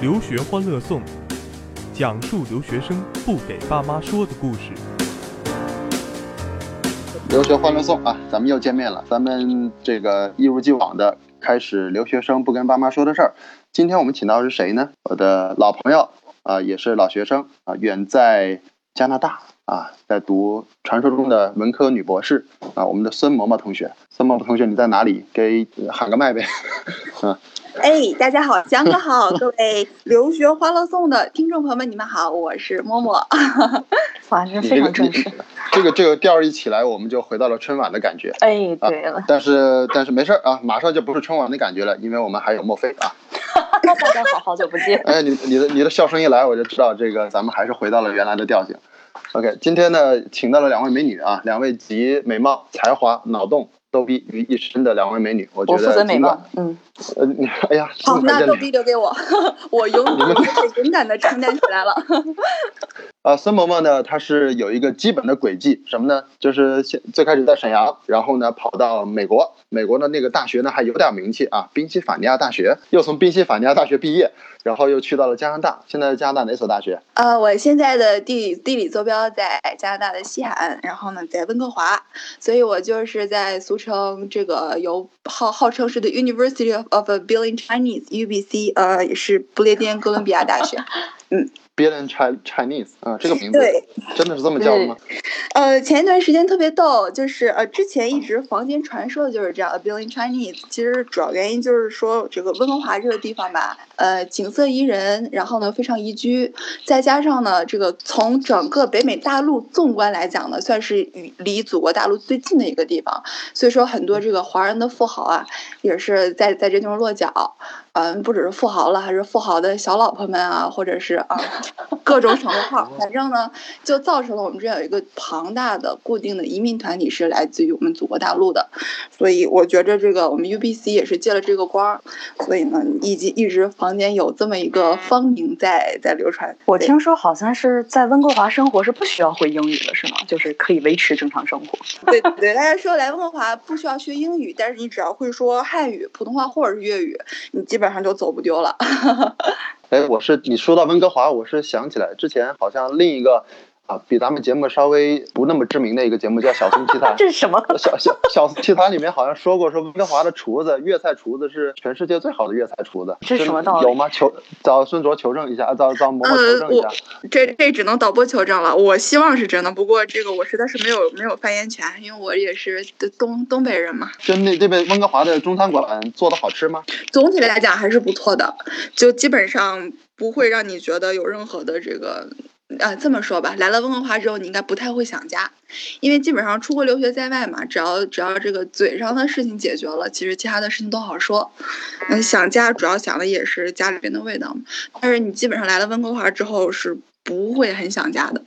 留学欢乐颂，讲述留学生不给爸妈说的故事。留学欢乐颂啊，咱们又见面了。咱们这个一如既往的开始留学生不跟爸妈说的事儿。今天我们请到的是谁呢？我的老朋友啊，也是老学生啊，远在加拿大啊，在读传说中的文科女博士啊。我们的孙嬷嬷同学，孙嬷嬷同学你在哪里？给喊个麦呗。嗯。哎，大家好，江哥好，各位留学欢乐颂的听众朋友们，你们好，我是默默。哇，这非常正式。这个这个调儿一起来，我们就回到了春晚的感觉。哎，对了。但是但是没事儿啊，马上就不是春晚的感觉了，因为我们还有墨菲啊。大家好，好久不见。哎，你你的你的笑声一来，我就知道这个咱们还是回到了原来的调性。OK，今天呢，请到了两位美女啊，两位集美貌、才华、脑洞。逗逼于一身的两位美女，我觉得。我负责美貌，嗯。呃，你 哎呀。好，那逗逼留给我，我勇勇敢的承担起来了。啊，孙萌萌呢，她是有一个基本的轨迹，什么呢？就是先最开始在沈阳，然后呢跑到美国，美国的那个大学呢还有点名气啊，宾夕法尼亚大学，又从宾夕法尼亚大学毕业。然后又去到了加拿大，现在加拿大哪所大学？呃，我现在的地理地理坐标在加拿大的西海岸，然后呢在温哥华，所以我就是在俗称这个由号号称是的 University of a Billion Chinese（UBC），呃，也是不列颠哥伦比亚大学，嗯。Billion Chinese 啊，这个名字真的是这么叫的吗？呃，前一段时间特别逗，就是呃，之前一直坊间传说的就是这样，Billion Chinese。其实主要原因就是说，这个温哥华这个地方吧，呃，景色宜人，然后呢非常宜居，再加上呢，这个从整个北美大陆纵观来讲呢，算是与离祖国大陆最近的一个地方，所以说很多这个华人的富豪啊，也是在在这地方落脚。嗯，不只是富豪了，还是富豪的小老婆们啊，或者是啊，各种省略号，反正呢，就造成了我们这有一个庞大的固定的移民团体是来自于我们祖国大陆的，所以我觉着这个我们 UBC 也是借了这个光，所以呢，以及一直房间有这么一个芳名在在流传。我听说好像是在温哥华生活是不需要会英语的，是吗？就是可以维持正常生活。对对，大家说来温哥华不需要学英语，但是你只要会说汉语、普通话或者是粤语，你基本。马上就走不丢了。哎，我是你说到温哥华，我是想起来之前好像另一个。啊，比咱们节目稍微不那么知名的一个节目叫《小松奇谈 》，这是什么？小小小松奇谈里面好像说过，说温哥华的厨子，粤菜厨子是全世界最好的粤菜厨子，这是什么道理？有吗？求找孙卓求证一下，找找某某求证一下。这这只能导播求证了，我希望是真的，不过这个我实在是没有没有发言权，因为我也是东东北人嘛。就那这边温哥华的中餐馆做的好吃吗？总体来讲还是不错的，就基本上不会让你觉得有任何的这个。呃，这么说吧，来了温哥华之后，你应该不太会想家，因为基本上出国留学在外嘛，只要只要这个嘴上的事情解决了，其实其他的事情都好说。嗯，想家主要想的也是家里边的味道，但是你基本上来了温哥华之后是不会很想家的。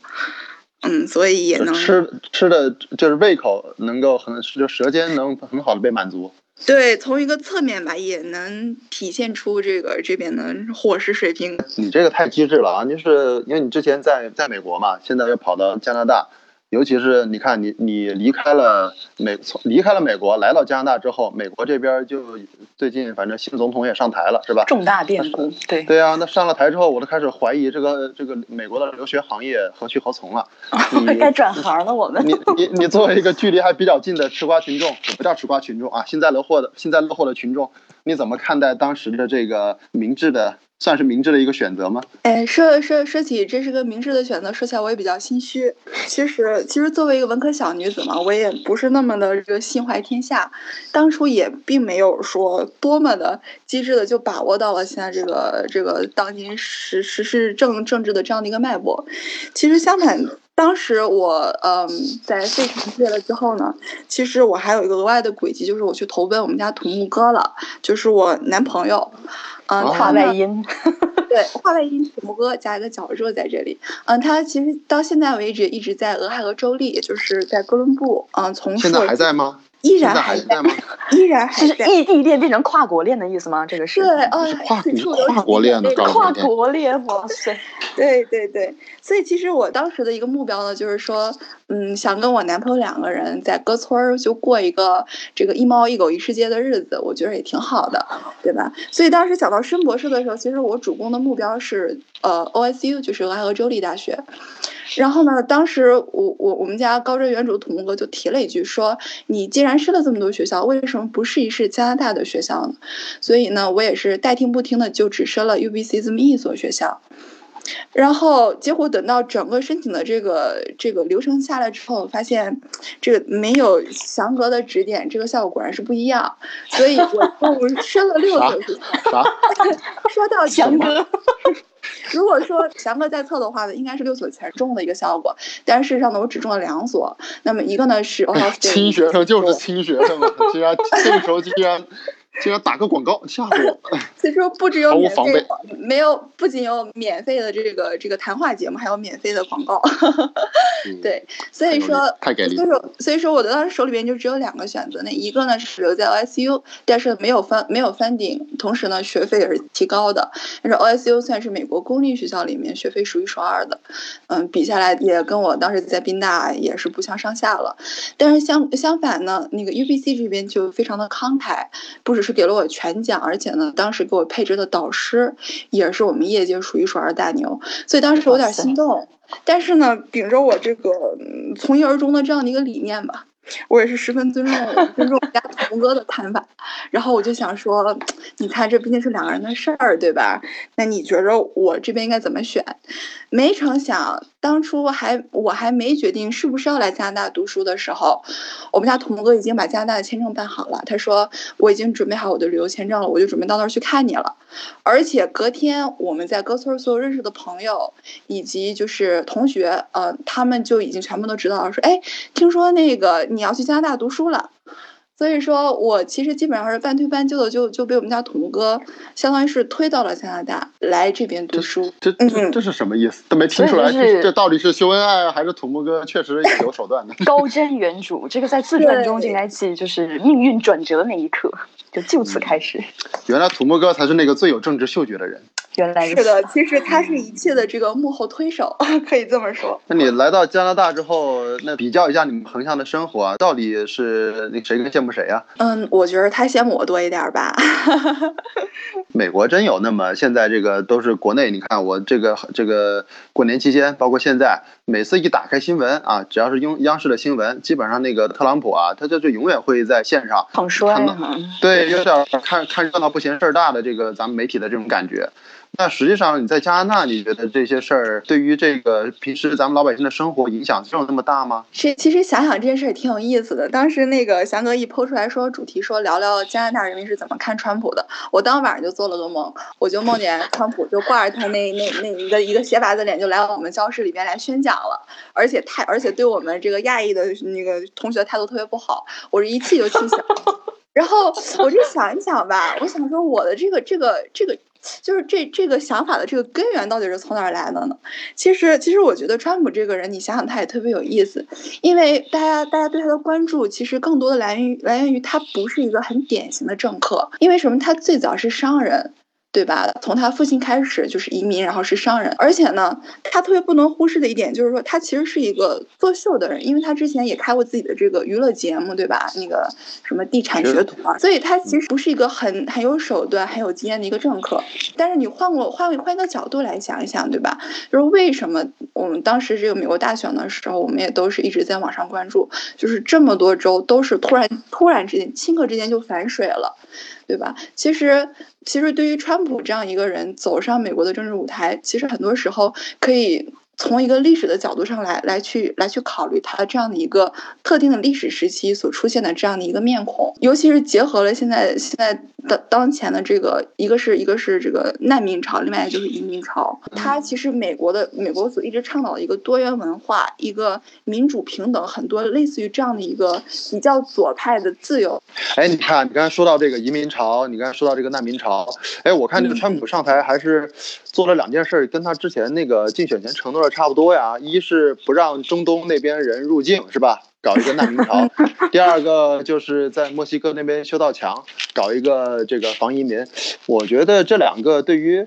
嗯，所以也能吃吃的就是胃口能够很就舌尖能很好的被满足。对，从一个侧面吧，也能体现出这个这边的伙食水平。你这个太机智了啊！就是因为你之前在在美国嘛，现在又跑到加拿大。尤其是你看，你你离开了美，从离开了美国来到加拿大之后，美国这边就最近反正新总统也上台了，是吧？重大变故，对对啊，那上了台之后，我都开始怀疑这个这个美国的留学行业何去何从了。该转行了，我们。你你你作为一个距离还比较近的吃瓜群众，不叫吃瓜群众啊，幸灾乐祸的幸灾乐祸的群众，你怎么看待当时的这个明智的？算是明智的一个选择吗？哎，说说说起这是个明智的选择，说起来我也比较心虚。其实，其实作为一个文科小女子嘛，我也不是那么的这个心怀天下。当初也并没有说多么的机智的就把握到了现在这个这个当今时时事政政治的这样的一个脉搏。其实相反，当时我嗯在费城毕业了之后呢，其实我还有一个额外的轨迹，就是我去投奔我们家土木哥了，就是我男朋友。嗯，画外音，对，画外音，土木哥加一个角色在这里。嗯，他其实到现在为止一直在俄亥俄州立，也就是在哥伦布，嗯，从事。现在还在吗？依然还还在吗？依然还在。是异地恋变成跨国恋的意思吗？这个是对，哦是，跨国恋的跨国恋国恋，哇塞！对对对，所以其实我当时的一个目标呢，就是说，嗯，想跟我男朋友两个人在搁村儿就过一个这个一猫一狗一世界的日子，我觉得也挺好的，对吧？所以当时想到申博士的时候，其实我主攻的目标是呃 OSU，就是俄亥俄州立大学。然后呢，当时我我我们家高瞻远瞩的土木哥就提了一句说：“你既然试了这么多学校，为什么不试一试加拿大的学校呢？”所以呢，我也是代听不听的，就只申了 UBC 这么一所学校。然后结果等到整个申请的这个这个流程下来之后，发现这个没有翔哥的指点，这个效果果然是不一样。所以我我申了六所学校。啥？说到翔哥，如果说翔哥在测的话呢，应该是六所全中的一个效果，但是事实上呢，我只中了两所。那么一个呢是 Ohio State，亲学生就是亲学生嘛！居然这个时候居然居然打个广告，吓死我！所以说不只有免费没有不仅有免费的这个这个谈话节目，还有免费的广告。嗯，对，所以说，太给力所以说，所以说我的当时手里边就只有两个选择，那一个呢是留在 OSU，但是没有翻没有翻顶，同时呢学费也是提高的。但是 OSU 算是美国公立学校里面学费数一数二的，嗯，比下来也跟我当时在宾大也是不相上下了。但是相相反呢，那个 UBC 这边就非常的慷慨，不只是给了我全奖，而且呢，当时给我配置的导师也是我们业界数一数二大牛，所以当时我有点心动。但是呢，秉着我这个嗯从一而终的这样的一个理念吧，我也是十分尊重 尊重我们家童哥的看法。然后我就想说，你看这毕竟是两个人的事儿，对吧？那你觉着我这边应该怎么选？没成想，当初还我还没决定是不是要来加拿大读书的时候，我们家童哥已经把加拿大的签证办好了。他说我已经准备好我的旅游签证了，我就准备到那儿去看你了。而且隔天我们在哥村所有认识的朋友以及就是同学，呃，他们就已经全部都知道了，说，哎，听说那个你要去加拿大读书了。所以说我其实基本上是半推半就的，就就被我们家土木哥相当于是推到了加拿大来这边读书。这这嗯这是什么意思？都没听出来，所以就是这这到底是秀恩爱啊，还是土木哥确实有手段的？高瞻远瞩，这个在自传中应该记，就是命运转折那一刻，就就此开始。原来土木哥才是那个最有政治嗅觉的人。原来是的，，其实他是一切的这个幕后推手，可以这么说。那你来到加拿大之后，那比较一下你们横向的生活啊，到底是那谁更羡慕谁呀、嗯，我觉得他羡慕我多一点儿吧。美国真有那么现在这个都是国内，你看我这个这个过年期间，包括现在，每次一打开新闻啊，只要是央央视的新闻，基本上那个特朗普啊，他就就永远会在线上，很帅看到哈。对，有点看看热闹不嫌事儿大的这个咱们媒体的这种感觉。那实际上你在加拿大，你觉得这些事儿对于这个平时咱们老百姓的生活影响真有那么大吗？是，其实想想这件事儿也挺有意思的。当时那个翔哥一抛出来说主题说聊聊加拿大人民是怎么看川普的，我当晚上就做了个梦，我就梦见川普就挂着他那那那一个一个斜拔子脸就来我们教室里边来宣讲了，而且态而且对我们这个亚裔的那个同学态度特别不好，我是一气就气消。然后我就想一想吧，我想说我的这个这个这个。就是这这个想法的这个根源到底是从哪儿来的呢？其实，其实我觉得川普这个人，你想想他也特别有意思，因为大家大家对他的关注，其实更多的来源于来源于他不是一个很典型的政客，因为什么？他最早是商人。对吧？从他父亲开始就是移民，然后是商人，而且呢，他特别不能忽视的一点就是说，他其实是一个作秀的人，因为他之前也开过自己的这个娱乐节目，对吧？那个什么地产学徒啊，所以他其实不是一个很很有手段、很有经验的一个政客。但是你换过换换一个角度来想一想，对吧？就是为什么我们当时这个美国大选的时候，我们也都是一直在网上关注，就是这么多州都是突然突然之间顷刻之间就反水了。对吧？其实，其实对于川普这样一个人走上美国的政治舞台，其实很多时候可以从一个历史的角度上来来去来去考虑它这样的一个特定的历史时期所出现的这样的一个面孔，尤其是结合了现在现在的当前的这个一个是一个是这个难民潮，另外就是移民潮。它其实美国的美国所一直倡导的一个多元文化、一个民主平等，很多类似于这样的一个比较左派的自由。哎，你看，你刚才说到这个移民潮，你刚才说到这个难民潮，哎，我看这个川普上台还是做了两件事，跟他之前那个竞选前承诺的差不多呀。一是不让中东那边人入境，是吧？搞一个难民潮；第二个就是在墨西哥那边修道墙，搞一个这个防移民。我觉得这两个对于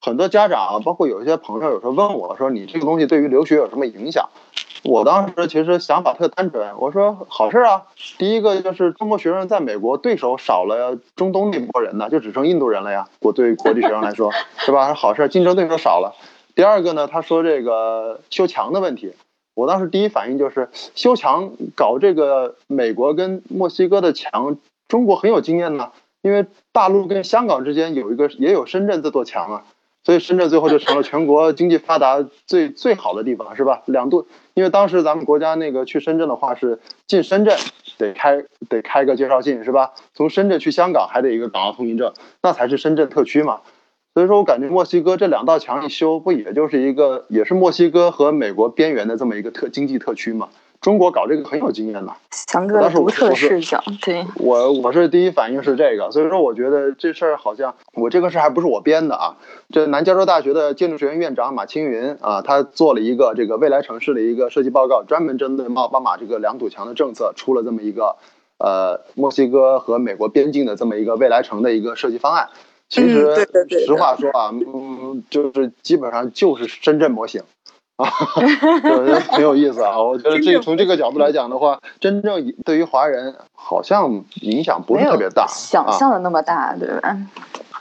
很多家长，包括有一些朋友，有时候问我说：“你这个东西对于留学有什么影响？”我当时其实想法特单纯，我说好事啊。第一个就是中国学生在美国对手少了，中东那波人呢，就只剩印度人了呀。国对国际学生来说，是吧？好事，竞争对手少了。第二个呢，他说这个修墙的问题，我当时第一反应就是修墙搞这个美国跟墨西哥的墙，中国很有经验呢，因为大陆跟香港之间有一个也有深圳这座墙啊。所以深圳最后就成了全国经济发达最最好的地方，是吧？两度，因为当时咱们国家那个去深圳的话是进深圳得开得开个介绍信，是吧？从深圳去香港还得一个港澳通行证，那才是深圳特区嘛。所以说我感觉墨西哥这两道墙一修，不也就是一个也是墨西哥和美国边缘的这么一个特经济特区嘛？中国搞这个很有经验的，强哥独特视角，对我我是第一反应是这个，所以说我觉得这事儿好像我这个事儿还不是我编的啊，这南加州大学的建筑学院院长马青云啊，他做了一个这个未来城市的一个设计报告，专门针对奥巴马这个两堵墙的政策出了这么一个呃墨西哥和美国边境的这么一个未来城的一个设计方案。其实实话说啊，嗯，就是基本上就是深圳模型。啊，我觉得挺有意思啊！我觉得这从这个角度来讲的话，真正对于华人好像影响不是特别大，想象的那么大，对吧？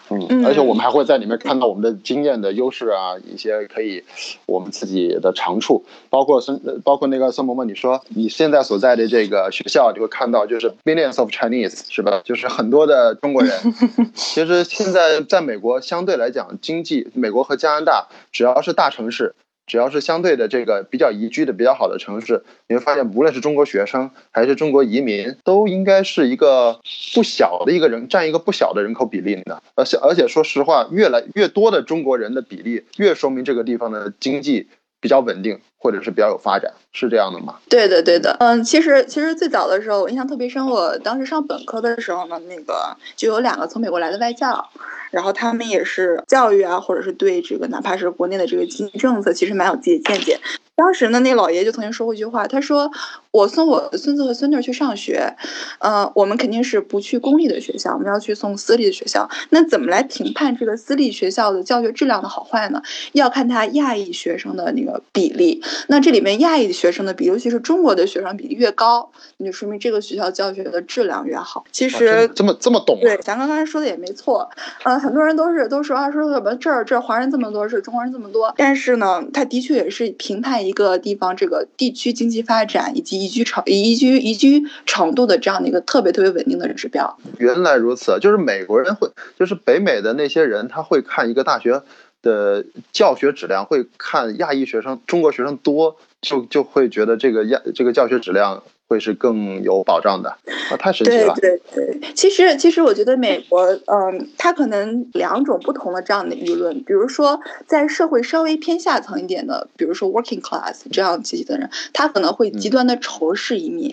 嗯，而且我们还会在里面看到我们的经验的优势啊，一些可以我们自己的长处，包括孙，包括那个孙萌萌，你说你现在所在的这个学校，你会看到就是 millions of Chinese 是吧？就是很多的中国人。其实现在在美国相对来讲，经济美国和加拿大只要是大城市。只要是相对的这个比较宜居的比较好的城市，你会发现，无论是中国学生还是中国移民，都应该是一个不小的一个人占一个不小的人口比例的。而且而且说实话，越来越多的中国人的比例，越说明这个地方的经济。比较稳定，或者是比较有发展，是这样的吗？对的，对的。嗯，其实其实最早的时候，我印象特别深。我当时上本科的时候呢，那个就有两个从美国来的外教，然后他们也是教育啊，或者是对这个哪怕是国内的这个经济政策，其实蛮有自己的见解。当时呢，那老爷就曾经说过一句话，他说：“我送我的孙子和孙女去上学，呃，我们肯定是不去公立的学校，我们要去送私立的学校。那怎么来评判这个私立学校的教学质量的好坏呢？要看他亚裔学生的那个比例。那这里面亚裔学生的比，尤其是中国的学生比例越高，那就说明这个学校教学的质量越好。其实这么这么懂，对，咱刚刚才说的也没错。呃，很多人都是都说啊，说什么这儿这儿华人这么多，是中国人这么多，但是呢，他的确也是评判。”一个地方，这个地区经济发展以及宜居程宜居宜居程度的这样的一个特别特别稳定的指标。原来如此，就是美国人会，就是北美的那些人，他会看一个大学的教学质量，会看亚裔学生、中国学生多，就就会觉得这个亚这个教学质量。会是更有保障的啊！太神奇了。对对对，其实其实我觉得美国，嗯，它可能两种不同的这样的舆论，比如说在社会稍微偏下层一点的，比如说 working class 这样阶级的人，他可能会极端的仇视移民，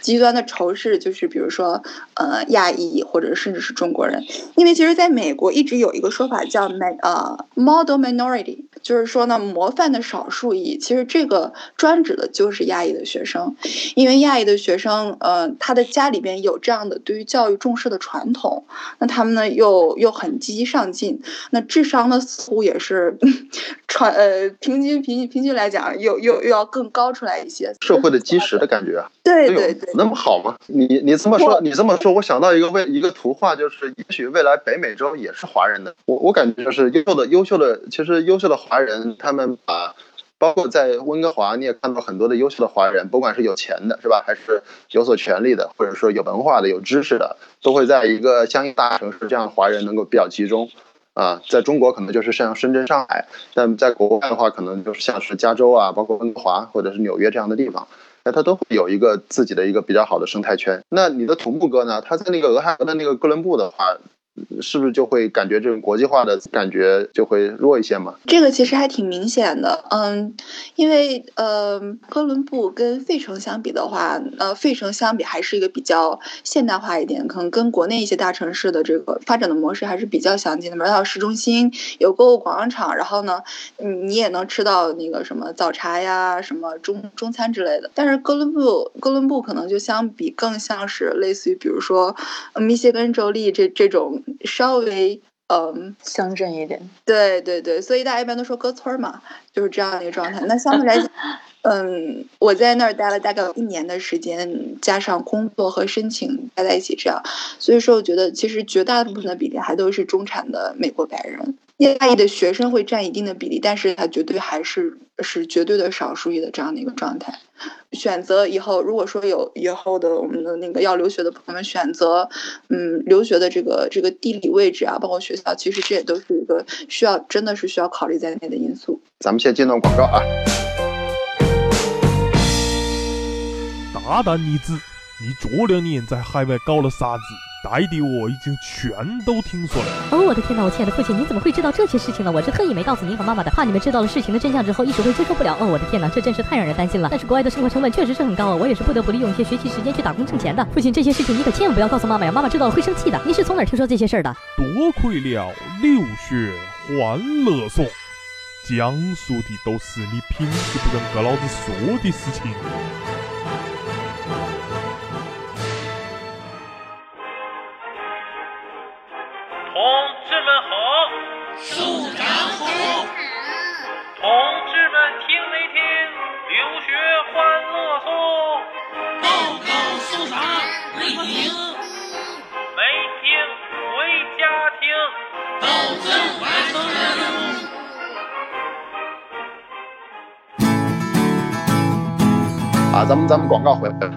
极端的仇视就是比如说呃亚裔或者甚至是中国人，因为其实在美国一直有一个说法叫 m 呃 model minority。就是说呢，模范的少数裔，其实这个专指的就是亚裔的学生，因为亚裔的学生，呃，他的家里边有这样的对于教育重视的传统，那他们呢又又很积极上进，那智商呢似乎也是 传呃平均平均平均来讲又又又要更高出来一些，社会的基石的感觉啊，对对对，那么好吗？你你这么说，你这么说，我想到一个未一个图画，就是也许未来北美洲也是华人的，我我感觉就是优秀的优秀的，其实优秀的华。华人他们把，包括在温哥华，你也看到很多的优秀的华人，不管是有钱的，是吧，还是有所权利的，或者说有文化的、有知识的，都会在一个相应大城市，这样华人能够比较集中。啊，在中国可能就是像深圳、上海，但在国外的话，可能就是像是加州啊，包括温哥华或者是纽约这样的地方，那它都会有一个自己的一个比较好的生态圈。那你的土木哥呢？他在那个俄亥俄的那个哥伦布的话。是不是就会感觉这种国际化的感觉就会弱一些嘛？这个其实还挺明显的，嗯，因为呃，哥伦布跟费城相比的话，呃，费城相比还是一个比较现代化一点，可能跟国内一些大城市的这个发展的模式还是比较相近的。比如它市中心，有购物广场，然后呢，你你也能吃到那个什么早茶呀、什么中中餐之类的。但是哥伦布，哥伦布可能就相比更像是类似于，比如说密歇根州立这这种稍微。嗯，乡镇一点，对对对，所以大家一般都说搁村儿嘛，就是这样的一个状态。那相对来讲，嗯，我在那儿待了大概有一年的时间，加上工作和申请待在一起，这样，所以说我觉得其实绝大部分的比例还都是中产的美国白人。意大利的学生会占一定的比例，但是它绝对还是是绝对的少数裔的这样的一个状态。选择以后，如果说有以后的我们的那个要留学的朋友们选择，嗯，留学的这个这个地理位置啊，包括学校，其实这也都是一个需要真的是需要考虑在内的因素。咱们先进段广告啊。大胆女子，你这两年在海外搞了啥子？带的我已经全都听说了。哦，我的天哪！我亲爱的父亲，你怎么会知道这些事情呢？我是特意没告诉您和妈妈的，怕你们知道了事情的真相之后一时会接受不了。哦，我的天哪，这真是太让人担心了。但是国外的生活成本确实是很高啊，我也是不得不利用一些学习时间去打工挣钱的。父亲，这些事情你可千万不要告诉妈妈呀，妈妈知道了会生气的。你是从哪儿听说这些事儿的？多亏了留学欢乐颂，讲述的都是你平时不跟哥老子说的事情。咱们咱们广告回来了。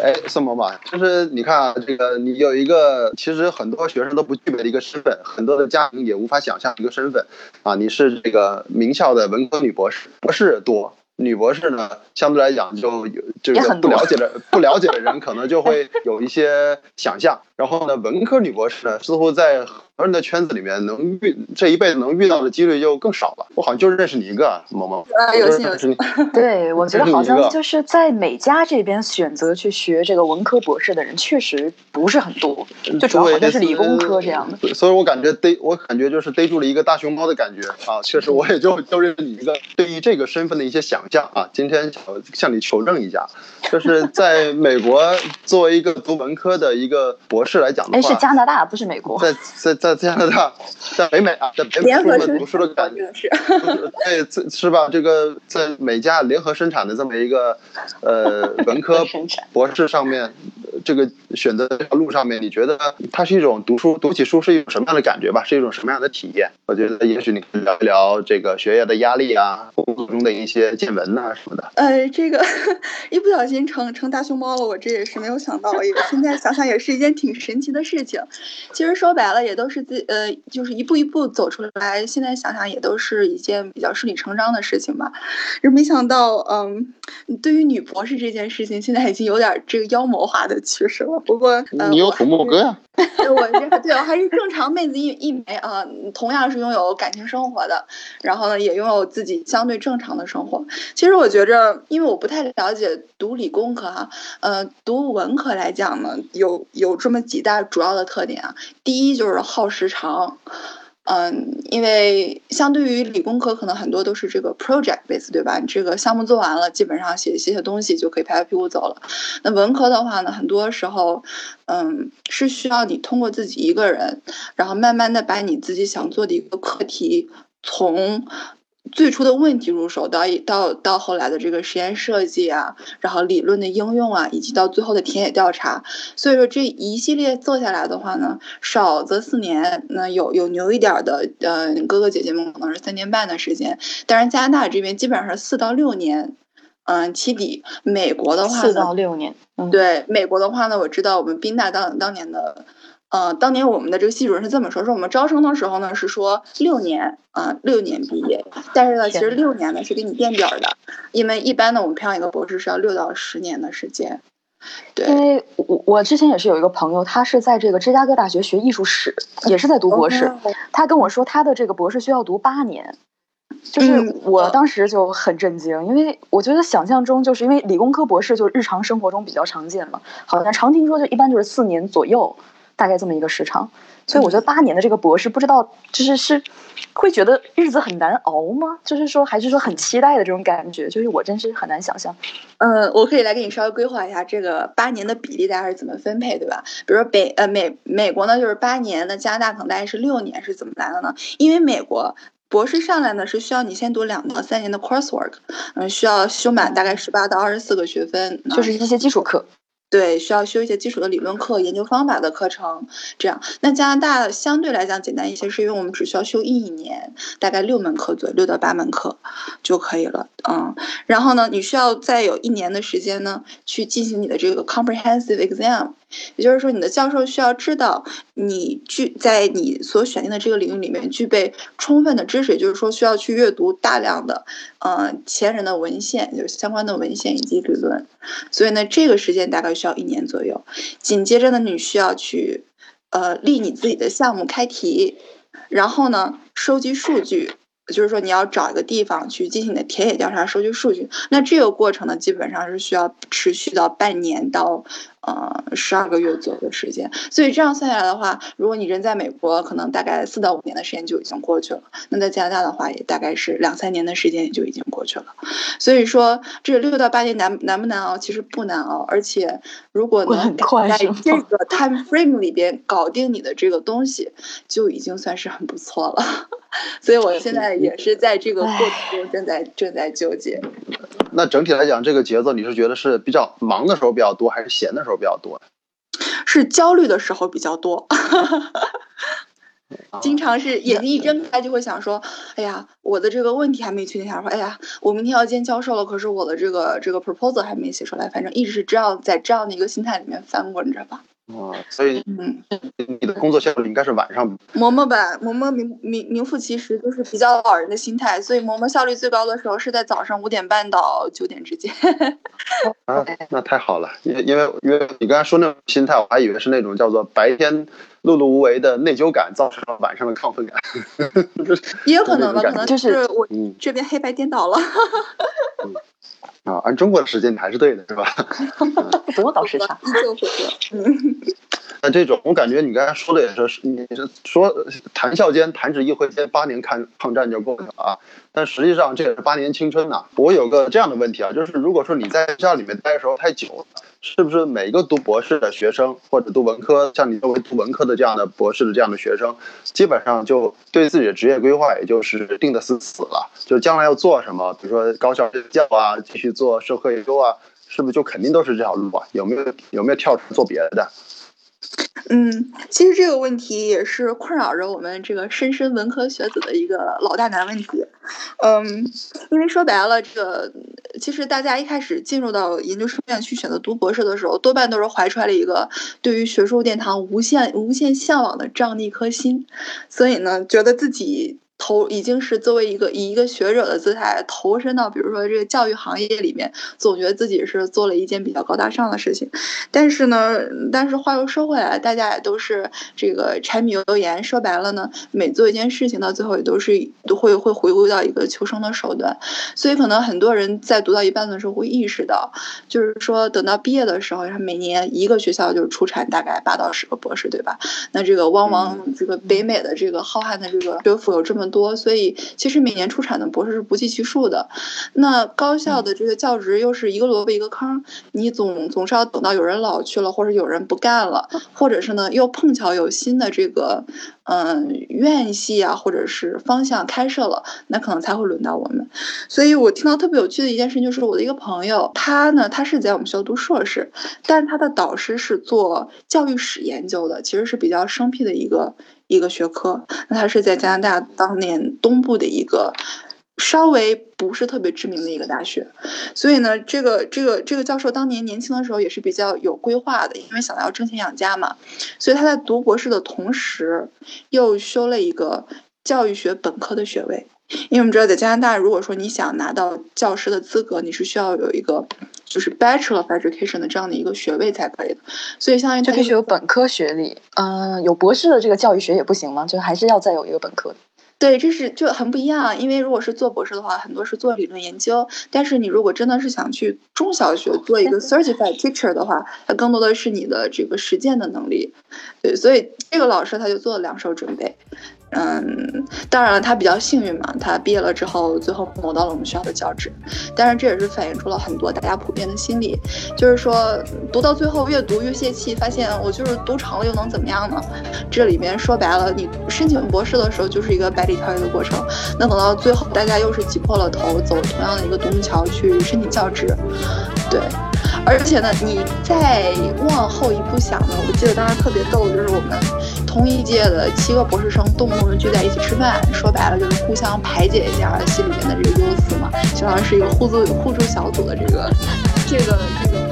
哎，宋某某，就是你看啊，这个你有一个其实很多学生都不具备的一个身份，很多的家庭也无法想象一个身份啊，你是这个名校的文科女博士，博士多。女博士呢，相对来讲就有这个不了解的不了解的人可能就会有一些想象。然后呢，文科女博士呢，似乎在很多人的圈子里面能遇这一辈子能遇到的几率就更少了。我好像就认识你一个啊某某，啊有幸我就认识你。对，我觉得好像就是在美加这边选择去学这个文科博士的人确实不是很多，就主要好像是理工科这样的。所以我感觉逮我感觉就是逮住了一个大熊猫的感觉啊！确实，我也就就认识你一个对于这个身份的一些想象啊。今天想向你求证一下，就是在美国作为一个读文科的一个博士来讲的话哎，是加拿大，不是美国。在在在加拿大，在北美啊，在北美联合生出门读书的感觉，这个是。对，是吧？这个在美加联合生产的这么一个呃文科 博士上面，呃这个选择这条路上面，你觉得它是一种读书读起书是一种什么样的感觉吧？是一种什么样的体验？我觉得也许你可以聊一聊这个学业的压力啊，工作中的一些见闻呐、什么的。呃，这个一不小心成成大熊猫了，我这也是没有想到，也现在想想也是一件挺神奇的事情。其实说白了，也都是自 呃，就是一步一步走出来。现在想想，也都是一件比较顺理成章的事情吧。就没想到，嗯，对于女博士这件事情，现在已经有点这个妖魔化的趋势了。不过，呃、你有我土木哥呀？对我这对我还是正常妹子一一枚啊，同样是拥有感情生活的，然后呢，也拥有自己相对正常的生活。其实我觉着，因为我不太了解读理工科哈、呃，读文科来讲呢，有有这么几大主要的特点啊。第一就是耗时长。嗯，因为相对于理工科，可能很多都是这个 project base，对吧？你这个项目做完了，基本上写写写东西就可以拍拍屁股走了。那文科的话呢，很多时候，嗯，是需要你通过自己一个人，然后慢慢的把你自己想做的一个课题，从最初的问题入手，到一到到后来的这个实验设计啊，然后理论的应用啊，以及到最后的田野调查。所以说这一系列做下来的话呢，少则四年，那有有牛一点儿的，呃，哥哥姐姐们可能是三年半的时间，但是加拿大这边基本上是四到六年，嗯，起底。美国的话四，到六年，嗯，对美国的话呢，我知道我们宾大当当年的，呃，当年我们的这个系主任是这么说，说我们招生的时候呢是说六年，啊、六年毕业，但是呢，其实六年呢是给你垫底儿的，因为一般呢我们培养一个博士是要六到十年的时间。对，因为我我之前也是有一个朋友，他是在这个芝加哥大学学艺术史，也是在读博士。哦他跟我说，他的这个博士需要读八年。就是嗯我当时就很震惊，因为我觉得想象中就是因为理工科博士就日常生活中比较常见嘛，好像常听说就一般就是四年左右，大概这么一个时长。所以我觉得八年的这个博士，不知道就是是会觉得日子很难熬吗？就是说还是说很期待的这种感觉？就是我真是很难想象。嗯，我可以来给你稍微规划一下这个八年的比例大概是怎么分配，对吧？比如说北呃美美国呢就是八年，那加拿大可能大概是六年，是怎么来的呢？因为美国。博士上来呢是需要你先读两到三年的 coursework，嗯，需要修满大概十八到二十四个学分，就是一些基础课。对，需要修一些基础的理论课、研究方法的课程，这样。那加拿大相对来讲简单一些，是因为我们只需要修一年，大概六门课左右，六到八门课就可以了。嗯，然后呢，你需要再有一年的时间呢，去进行你的这个 comprehensive exam，也就是说，你的教授需要知道你具在你所选定的这个领域里面具备充分的知识，也就是说，需要去阅读大量的呃前人的文献，就是相关的文献以及理论。所以呢，这个时间大概需要一年左右。紧接着呢，你需要去呃立你自己的项目开题，然后呢收集数据。就是说，你要找一个地方去进行你的田野调查，收集数据。那这个过程呢，基本上是需要持续到半年到呃十二个月左右的时间。所以这样算下来的话，如果你人在美国，可能大概四到五年的时间就已经过去了。那在加拿大的话，也大概是两三年的时间也就已经过去了。所以说，这六到八年难难不难熬？其实不难熬，而且如果能在这个 time frame 里边搞定你的这个东西，就已经算是很不错了。所以我现在也是在这个过程中正在正在纠结。那整体来讲，这个节奏你是觉得是比较忙的时候比较多，还是闲的时候比较多？是焦虑的时候比较多，啊 经常是眼睛一睁开就会想说，哎呀，我的这个问题还没确定下来，说，哎呀，我明天要见教授了，可是我的这个这个 proposal 还没写出来，反正一直是这样在这样的一个心态里面翻滚着吧。啊，所以嗯，你的工作效率应该是晚上嬷嬷吧，嬷嬷名名名副其实，就是比较老人的心态，所以嬷嬷效率最高的时候是在早上五点半到九点之间。啊，那太好了，因因为因为你刚才说那种心态，我还以为是那种叫做白天碌碌无为的内疚感造成了晚上的亢奋感。也有可能吧，可能就是我嗯这边黑白颠倒了。啊，按中国的时间你还是对的，是吧？不用倒时差。依旧符合。嗯，那这种，我感觉你刚才说的也是，你是说谈笑间、弹指一挥间，八年抗抗战就过去了啊。但实际上这也是八年青春呐、我有个这样的问题啊，就是如果说你在学校里面待的时候太久了，是不是每个读博士的学生或者读文科，像你作为读文科的这样的博士的这样的学生，基本上就对自己的职业规划也就是定的死死了，就将来要做什么，比如说高校任教啊，继续做社科研究啊，是不是就肯定都是这条路啊？有没有有没有跳出做别的？嗯，其实这个问题也是困扰着我们这个莘莘文科学子的一个老大难问题。嗯，因为说白了，这个其实大家一开始进入到研究生院去选择读博士的时候，多半都是怀揣了一个对于学术殿堂无限无限向往的这样的一颗心，所以呢，觉得自己。投已经是作为一个以一个学者的姿态投身到，比如说这个教育行业里面，总觉得自己是做了一件比较高大上的事情。但是呢，但是话又说回来，大家也都是这个柴米油盐。说白了呢，每做一件事情到最后也都是都会会回归到一个求生的手段。所以可能很多人在读到一半的时候会意识到，就是说等到毕业的时候，每年一个学校就是出产大概八到十个博士，对吧？那这个汪汪这个北美的这个浩瀚的这个学府有这么多，所以其实每年出产的博士是不计其数的。那高校的这个教职又是一个萝卜一个坑，你总总是要等到有人老去了，或者有人不干了，或者是呢又碰巧有新的这个嗯院系啊，或者是方向开设了，那可能才会轮到我们。所以我听到特别有趣的一件事，就是我的一个朋友，他呢他是在我们学校读硕士，但他的导师是做教育史研究的，其实是比较生僻的一个一个学科。那他是在加拿大当年东部的一个稍微不是特别知名的一个大学，所以呢，这个这个这个教授当年年轻的时候也是比较有规划的，因为想要挣钱养家嘛，所以他在读博士的同时又修了一个教育学本科的学位。因为我们知道，在加拿大，如果说你想拿到教师的资格，你是需要有一个就是 Bachelor of Education 的这样的一个学位才可以的。所以相当于他就必须有本科学历，嗯、有博士的这个教育学也不行吗？就还是要再有一个本科的。对，这是就很不一样。因为如果是做博士的话，很多是做理论研究，但是你如果真的是想去中小学做一个 certified teacher 的话，它更多的是你的这个实践的能力。对，所以这个老师他就做了两手准备。嗯，当然了，他比较幸运嘛，他毕业了之后，最后谋到了我们学校的教职。但是这也是反映出了很多大家普遍的心理，就是说读到最后越读越泄气，发现我就是读成了又能怎么样呢？这里面说白了，你申请博士的时候就是一个百里挑一的过程，那等到最后大家又是挤破了头走同样的一个独木桥去申请教职，对。而且呢，你再往后一步想呢，我记得当时特别逗，就是我们同一届的七个博士生动不动就聚在一起吃饭，说白了就是互相排解一下心里面的这个忧思嘛，相当于是一个互助互助小组的这个这个这个。